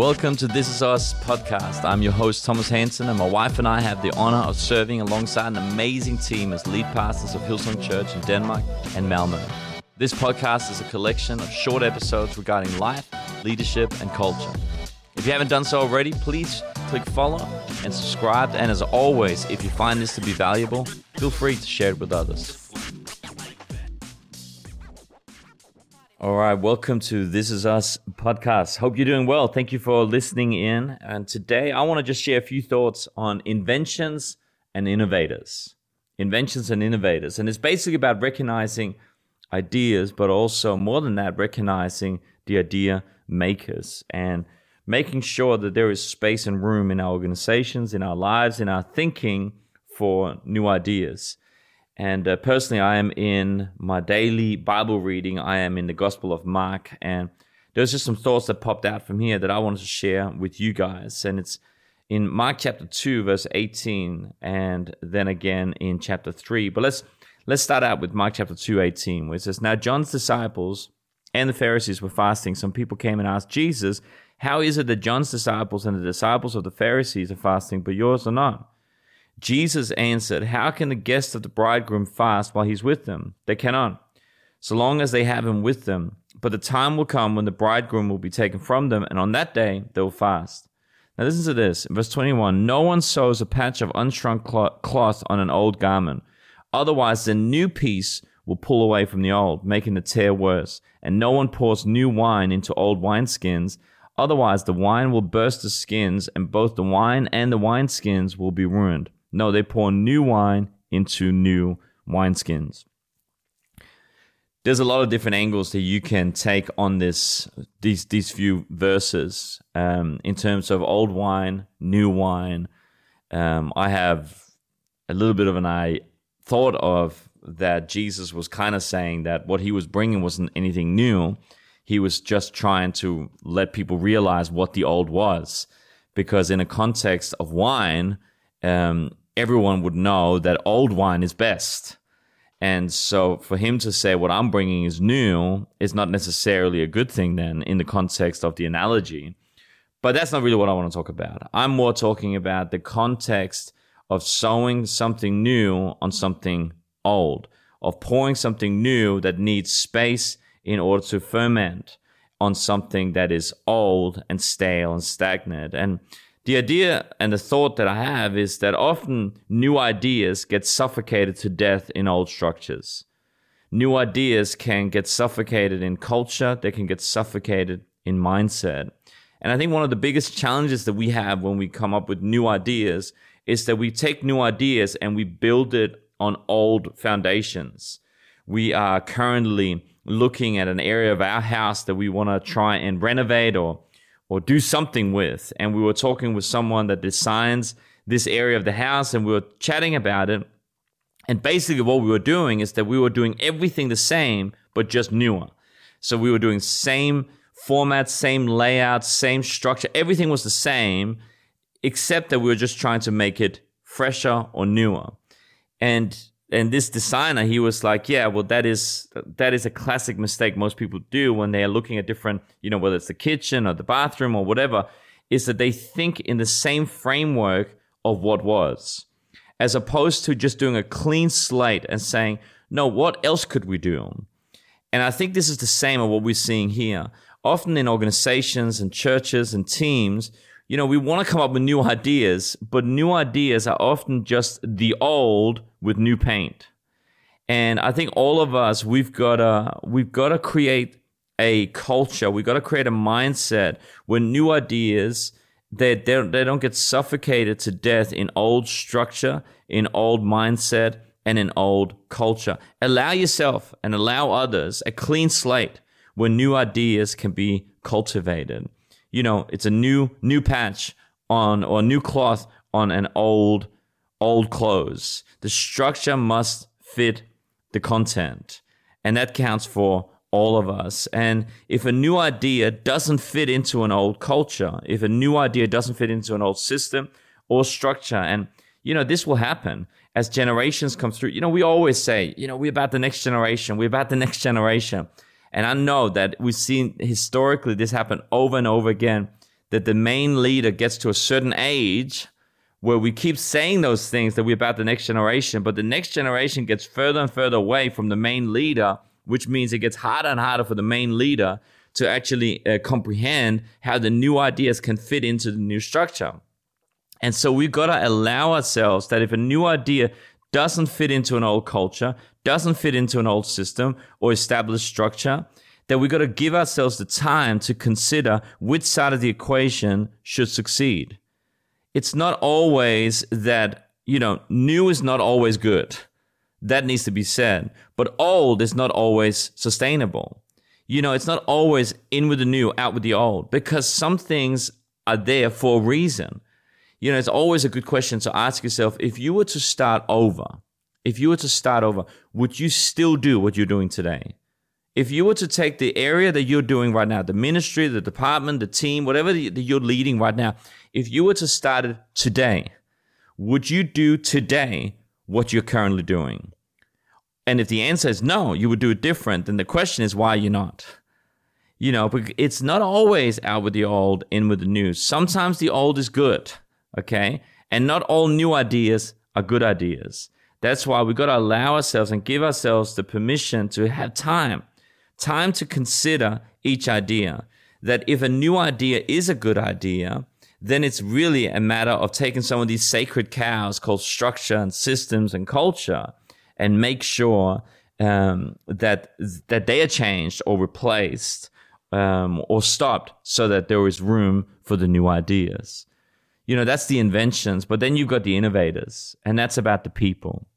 Welcome to This Is Us podcast. I'm your host, Thomas Hansen, and my wife and I have the honor of serving alongside an amazing team as lead pastors of Hillsong Church in Denmark and Malmö. This podcast is a collection of short episodes regarding life, leadership, and culture. If you haven't done so already, please click follow and subscribe. And as always, if you find this to be valuable, feel free to share it with others. All right, welcome to This Is Us podcast. Hope you're doing well. Thank you for listening in. And today I want to just share a few thoughts on inventions and innovators. Inventions and innovators. And it's basically about recognizing ideas, but also more than that, recognizing the idea makers and making sure that there is space and room in our organizations, in our lives, in our thinking for new ideas. And uh, personally, I am in my daily Bible reading. I am in the Gospel of Mark. And there's just some thoughts that popped out from here that I wanted to share with you guys. And it's in Mark chapter 2, verse 18, and then again in chapter 3. But let's let's start out with Mark chapter 2, 18, where it says, Now John's disciples and the Pharisees were fasting. Some people came and asked Jesus, How is it that John's disciples and the disciples of the Pharisees are fasting, but yours are not? Jesus answered, How can the guests of the bridegroom fast while he's with them? They cannot, so long as they have him with them. But the time will come when the bridegroom will be taken from them, and on that day they will fast. Now listen to this. verse 21 No one sews a patch of unshrunk cloth on an old garment. Otherwise, the new piece will pull away from the old, making the tear worse. And no one pours new wine into old wineskins. Otherwise, the wine will burst the skins, and both the wine and the wineskins will be ruined. No, they pour new wine into new wineskins. There's a lot of different angles that you can take on this these these few verses um, in terms of old wine, new wine. Um, I have a little bit of an I thought of that Jesus was kind of saying that what he was bringing wasn't anything new. He was just trying to let people realize what the old was, because in a context of wine, um, everyone would know that old wine is best. And so for him to say what I'm bringing is new is not necessarily a good thing then in the context of the analogy. But that's not really what I want to talk about. I'm more talking about the context of sewing something new on something old, of pouring something new that needs space in order to ferment on something that is old and stale and stagnant. And the idea and the thought that I have is that often new ideas get suffocated to death in old structures. New ideas can get suffocated in culture, they can get suffocated in mindset. And I think one of the biggest challenges that we have when we come up with new ideas is that we take new ideas and we build it on old foundations. We are currently looking at an area of our house that we want to try and renovate or or do something with. And we were talking with someone that designs this area of the house and we were chatting about it. And basically, what we were doing is that we were doing everything the same, but just newer. So we were doing same format, same layout, same structure. Everything was the same, except that we were just trying to make it fresher or newer. And and this designer he was like yeah well that is that is a classic mistake most people do when they are looking at different you know whether it's the kitchen or the bathroom or whatever is that they think in the same framework of what was as opposed to just doing a clean slate and saying no what else could we do? And i think this is the same of what we're seeing here. Often in organizations and churches and teams you know, we want to come up with new ideas, but new ideas are often just the old with new paint. And I think all of us, we've got to, we've got to create a culture. We've got to create a mindset where new ideas, they, they, don't, they don't get suffocated to death in old structure, in old mindset, and in old culture. Allow yourself and allow others a clean slate where new ideas can be cultivated you know, it's a new new patch on or new cloth on an old old clothes. The structure must fit the content. And that counts for all of us. And if a new idea doesn't fit into an old culture, if a new idea doesn't fit into an old system or structure, and you know, this will happen as generations come through. You know, we always say, you know, we're about the next generation, we're about the next generation. And I know that we've seen historically this happen over and over again that the main leader gets to a certain age where we keep saying those things that we're about the next generation, but the next generation gets further and further away from the main leader, which means it gets harder and harder for the main leader to actually uh, comprehend how the new ideas can fit into the new structure. And so we've got to allow ourselves that if a new idea doesn't fit into an old culture, doesn't fit into an old system or established structure, that we've got to give ourselves the time to consider which side of the equation should succeed. It's not always that, you know, new is not always good. That needs to be said. But old is not always sustainable. You know, it's not always in with the new, out with the old, because some things are there for a reason you know, it's always a good question to ask yourself if you were to start over, if you were to start over, would you still do what you're doing today? If you were to take the area that you're doing right now, the ministry, the department, the team, whatever that you're leading right now, if you were to start it today, would you do today what you're currently doing? And if the answer is no, you would do it different, then the question is why you're not. You know, it's not always out with the old, in with the new. Sometimes the old is good okay? And not all new ideas are good ideas. That's why we got to allow ourselves and give ourselves the permission to have time, time to consider each idea. That if a new idea is a good idea, then it's really a matter of taking some of these sacred cows called structure and systems and culture and make sure um, that that they are changed or replaced um, or stopped so that there is room for the new ideas you know that's the inventions but then you've got the innovators and that's about the people.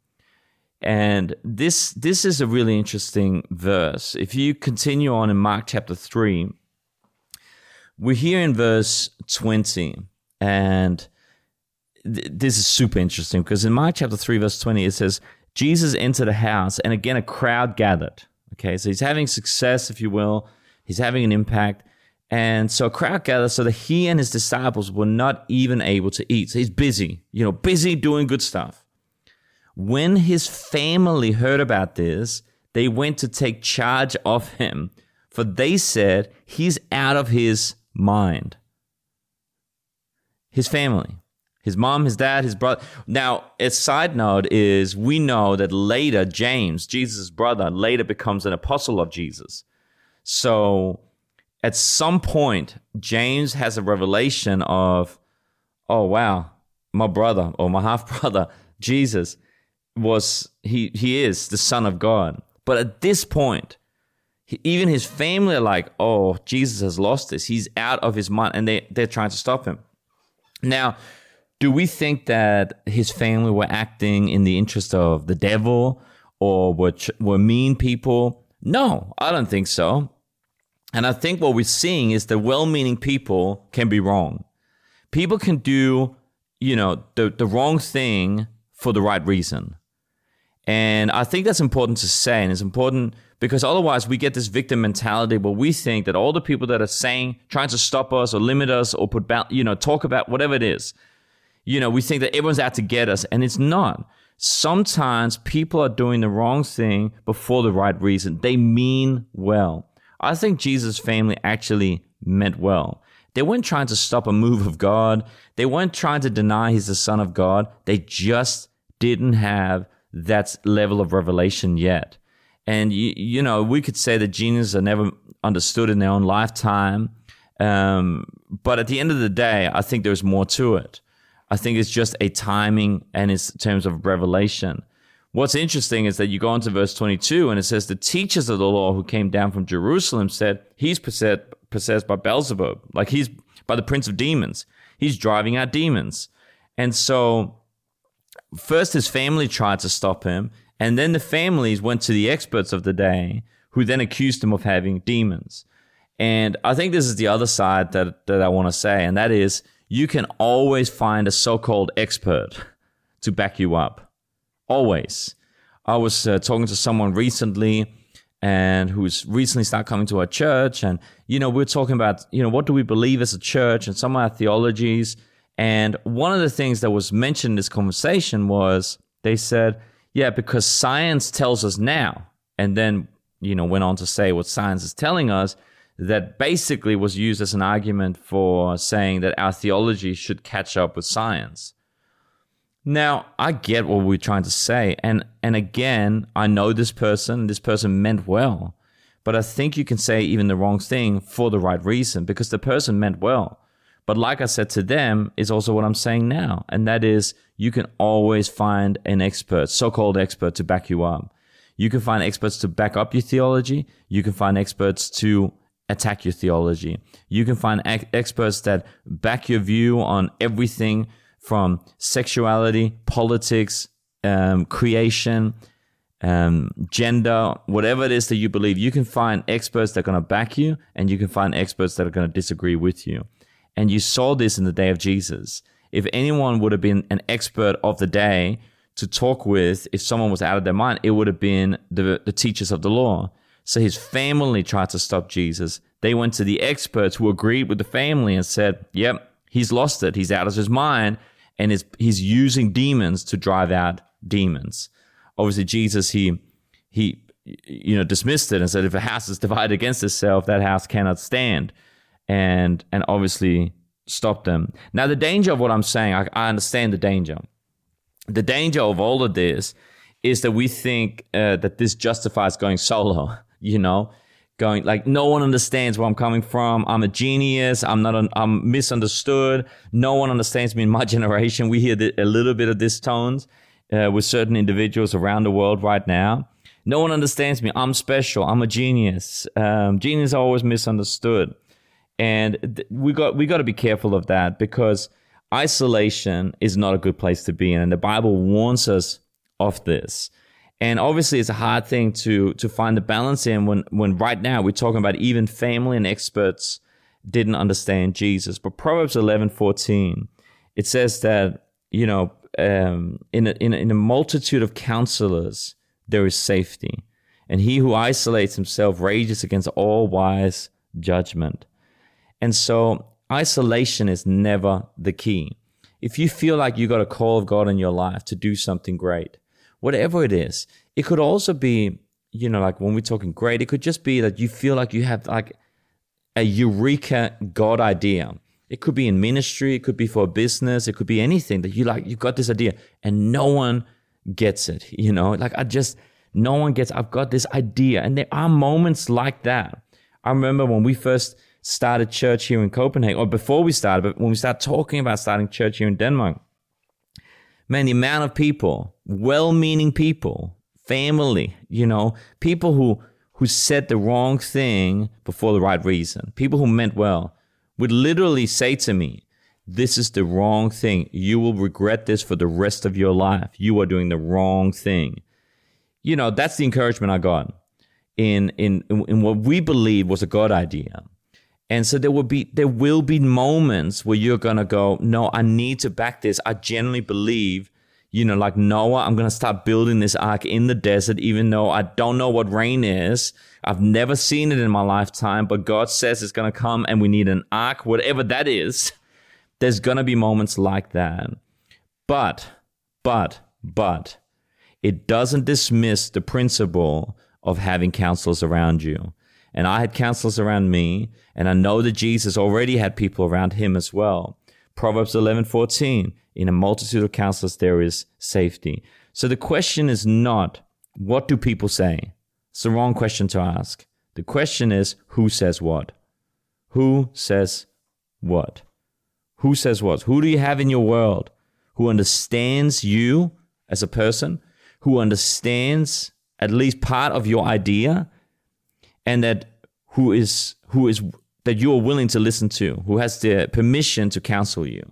And this this is a really interesting verse. If you continue on in mark chapter 3 we're here in verse 20 and th- this is super interesting because in mark chapter 3 verse 20 it says jesus entered a house and again a crowd gathered. Okay so he's having success if you will. He's having an impact and so a crowd gathered so that he and his disciples were not even able to eat. So he's busy, you know, busy doing good stuff. When his family heard about this, they went to take charge of him, for they said he's out of his mind. His family, his mom, his dad, his brother. Now, a side note is we know that later James, Jesus' brother, later becomes an apostle of Jesus. So at some point, James has a revelation of, oh, wow, my brother or my half brother, Jesus, was, he, he is the Son of God. But at this point, he, even his family are like, oh, Jesus has lost this. He's out of his mind. And they, they're trying to stop him. Now, do we think that his family were acting in the interest of the devil or were, were mean people? No, I don't think so. And I think what we're seeing is that well meaning people can be wrong. People can do, you know, the, the wrong thing for the right reason. And I think that's important to say. And it's important because otherwise we get this victim mentality where we think that all the people that are saying, trying to stop us or limit us or put, you know, talk about whatever it is, you know, we think that everyone's out to get us. And it's not. Sometimes people are doing the wrong thing but for the right reason. They mean well. I think Jesus' family actually meant well. They weren't trying to stop a move of God. They weren't trying to deny he's the son of God. They just didn't have that level of revelation yet. And, you, you know, we could say that geniuses are never understood in their own lifetime. Um, but at the end of the day, I think there's more to it. I think it's just a timing and in terms of revelation. What's interesting is that you go on to verse 22 and it says, The teachers of the law who came down from Jerusalem said, He's possessed, possessed by Beelzebub, like he's by the prince of demons. He's driving out demons. And so, first his family tried to stop him, and then the families went to the experts of the day who then accused him of having demons. And I think this is the other side that, that I want to say, and that is you can always find a so called expert to back you up always. I was uh, talking to someone recently and who's recently started coming to our church and you know we're talking about you know what do we believe as a church and some of our theologies and one of the things that was mentioned in this conversation was they said yeah because science tells us now and then you know went on to say what science is telling us that basically was used as an argument for saying that our theology should catch up with science. Now, I get what we're trying to say. And, and again, I know this person, this person meant well. But I think you can say even the wrong thing for the right reason because the person meant well. But like I said to them, is also what I'm saying now. And that is you can always find an expert, so called expert, to back you up. You can find experts to back up your theology. You can find experts to attack your theology. You can find ex- experts that back your view on everything from sexuality, politics, um, creation, um, gender, whatever it is that you believe. You can find experts that are going to back you, and you can find experts that are going to disagree with you. And you saw this in the day of Jesus. If anyone would have been an expert of the day to talk with, if someone was out of their mind, it would have been the, the teachers of the law. So his family tried to stop Jesus. They went to the experts who agreed with the family and said, Yep, he's lost it. He's out of his mind and is, he's using demons to drive out demons. Obviously, Jesus, he, he, you know, dismissed it and said, if a house is divided against itself, that house cannot stand. And, and obviously stopped them. Now, the danger of what I'm saying, I, I understand the danger. The danger of all of this is that we think uh, that this justifies going solo, you know, going like no one understands where I'm coming from. I'm a genius. I'm not. I'm misunderstood. No one understands me in my generation. We hear a little bit of this tones uh, with certain individuals around the world right now. No one understands me. I'm special. I'm a genius. Um, genius are always misunderstood, and th- we got we got to be careful of that because isolation is not a good place to be in, and the Bible warns us of this. And obviously, it's a hard thing to to find the balance in when when right now we're talking about even family and experts didn't understand Jesus. But Proverbs eleven fourteen, it says that you know um, in, a, in a, in a multitude of counselors there is safety, and he who isolates himself rages against all wise judgment. And so, isolation is never the key. If you feel like you got a call of God in your life to do something great, whatever it is. It could also be, you know, like when we're talking great, it could just be that you feel like you have like a eureka God idea. It could be in ministry, it could be for a business, it could be anything that you like, you got this idea and no one gets it, you know? Like I just, no one gets, I've got this idea. And there are moments like that. I remember when we first started church here in Copenhagen, or before we started, but when we started talking about starting church here in Denmark, man, the amount of people, well-meaning people, family, you know, people who who said the wrong thing before the right reason, people who meant well, would literally say to me, "This is the wrong thing. You will regret this for the rest of your life. You are doing the wrong thing." You know, that's the encouragement I got in in in what we believe was a God idea. And so there will be there will be moments where you're gonna go, no, I need to back this. I genuinely believe, you know, like Noah, I'm gonna start building this ark in the desert, even though I don't know what rain is. I've never seen it in my lifetime, but God says it's gonna come and we need an ark, whatever that is. There's gonna be moments like that. But, but, but, it doesn't dismiss the principle of having counselors around you and I had counselors around me, and I know that Jesus already had people around him as well. Proverbs 11:14, in a multitude of counselors there is safety. So the question is not what do people say? It's the wrong question to ask. The question is who says what? Who says what? Who says what? Who do you have in your world who understands you as a person, who understands at least part of your idea and that who is who is that you are willing to listen to, who has the permission to counsel you.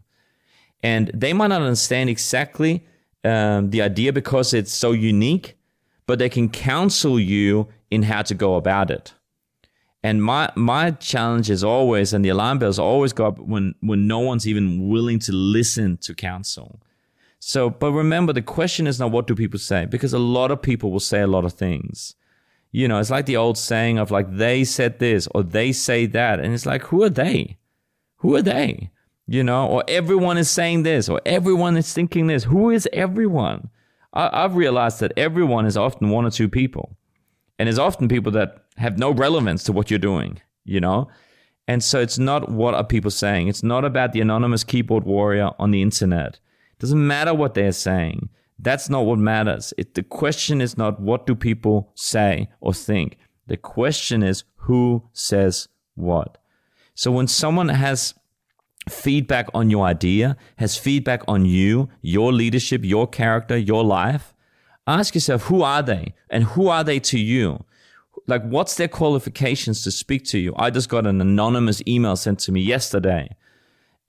And they might not understand exactly um, the idea because it's so unique, but they can counsel you in how to go about it. And my my challenge is always, and the alarm bells always go up when when no one's even willing to listen to counsel. So, but remember, the question is not what do people say, because a lot of people will say a lot of things you know, it's like the old saying of like, they said this or they say that. And it's like, who are they? Who are they? You know, or everyone is saying this or everyone is thinking this. Who is everyone? I, have realized that everyone is often one or two people. And it's often people that have no relevance to what you're doing. you know? And so it's not what are people saying. It's not about the anonymous keyboard warrior on the internet. It doesn't matter what they're saying. That's not what matters. It, the question is not what do people say or think. The question is who says what. So when someone has feedback on your idea, has feedback on you, your leadership, your character, your life, ask yourself who are they and who are they to you? Like, what's their qualifications to speak to you? I just got an anonymous email sent to me yesterday.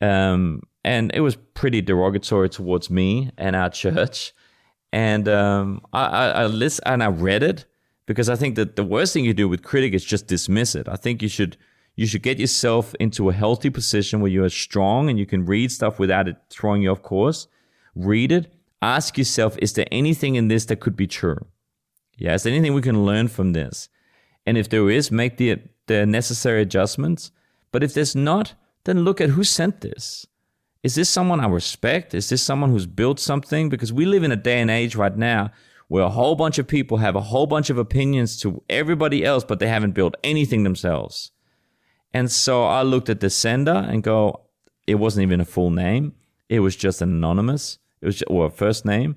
Um, and it was pretty derogatory towards me and our church. And um, I, I, I list, and I read it because I think that the worst thing you do with critic is just dismiss it. I think you should you should get yourself into a healthy position where you are strong and you can read stuff without it throwing you off course. Read it. Ask yourself, is there anything in this that could be true? Yeah, is there anything we can learn from this? And if there is, make the the necessary adjustments. But if there's not, then look at who sent this. Is this someone I respect? Is this someone who's built something? Because we live in a day and age right now where a whole bunch of people have a whole bunch of opinions to everybody else, but they haven't built anything themselves. And so I looked at the sender and go, it wasn't even a full name. It was just an anonymous. It was just, or a first name.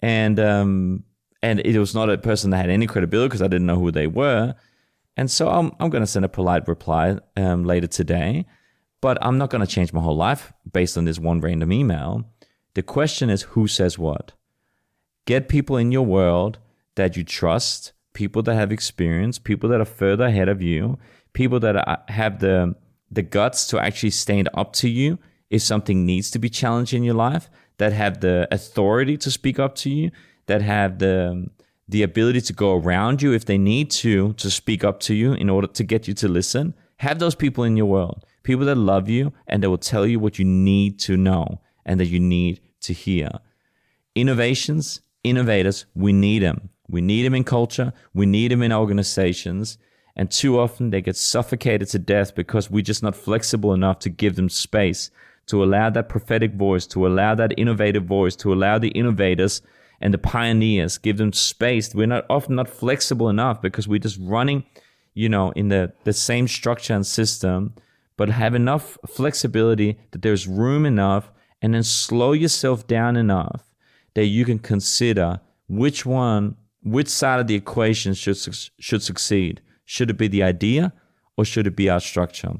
And, um, and it was not a person that had any credibility because I didn't know who they were. And so I'm, I'm going to send a polite reply um, later today but I'm not going to change my whole life based on this one random email. The question is who says what? Get people in your world that you trust, people that have experience, people that are further ahead of you, people that have the the guts to actually stand up to you if something needs to be challenged in your life, that have the authority to speak up to you, that have the the ability to go around you if they need to to speak up to you in order to get you to listen. Have those people in your world people that love you and that will tell you what you need to know and that you need to hear. Innovations, innovators, we need them. We need them in culture, we need them in organizations. And too often they get suffocated to death because we're just not flexible enough to give them space, to allow that prophetic voice, to allow that innovative voice, to allow the innovators and the pioneers, give them space. We're not often not flexible enough because we're just running, you know, in the, the same structure and system but have enough flexibility that there's room enough and then slow yourself down enough that you can consider which one which side of the equation should should succeed should it be the idea or should it be our structure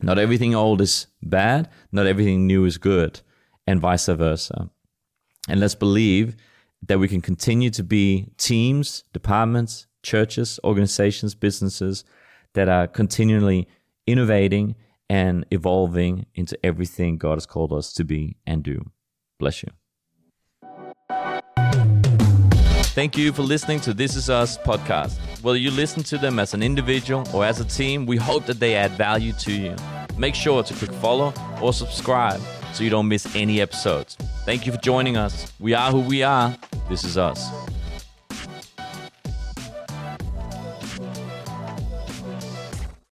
not everything old is bad not everything new is good and vice versa and let's believe that we can continue to be teams departments churches organizations businesses that are continually innovating and evolving into everything God has called us to be and do. Bless you. Thank you for listening to This Is Us podcast. Whether you listen to them as an individual or as a team, we hope that they add value to you. Make sure to click follow or subscribe so you don't miss any episodes. Thank you for joining us. We are who we are. This is us.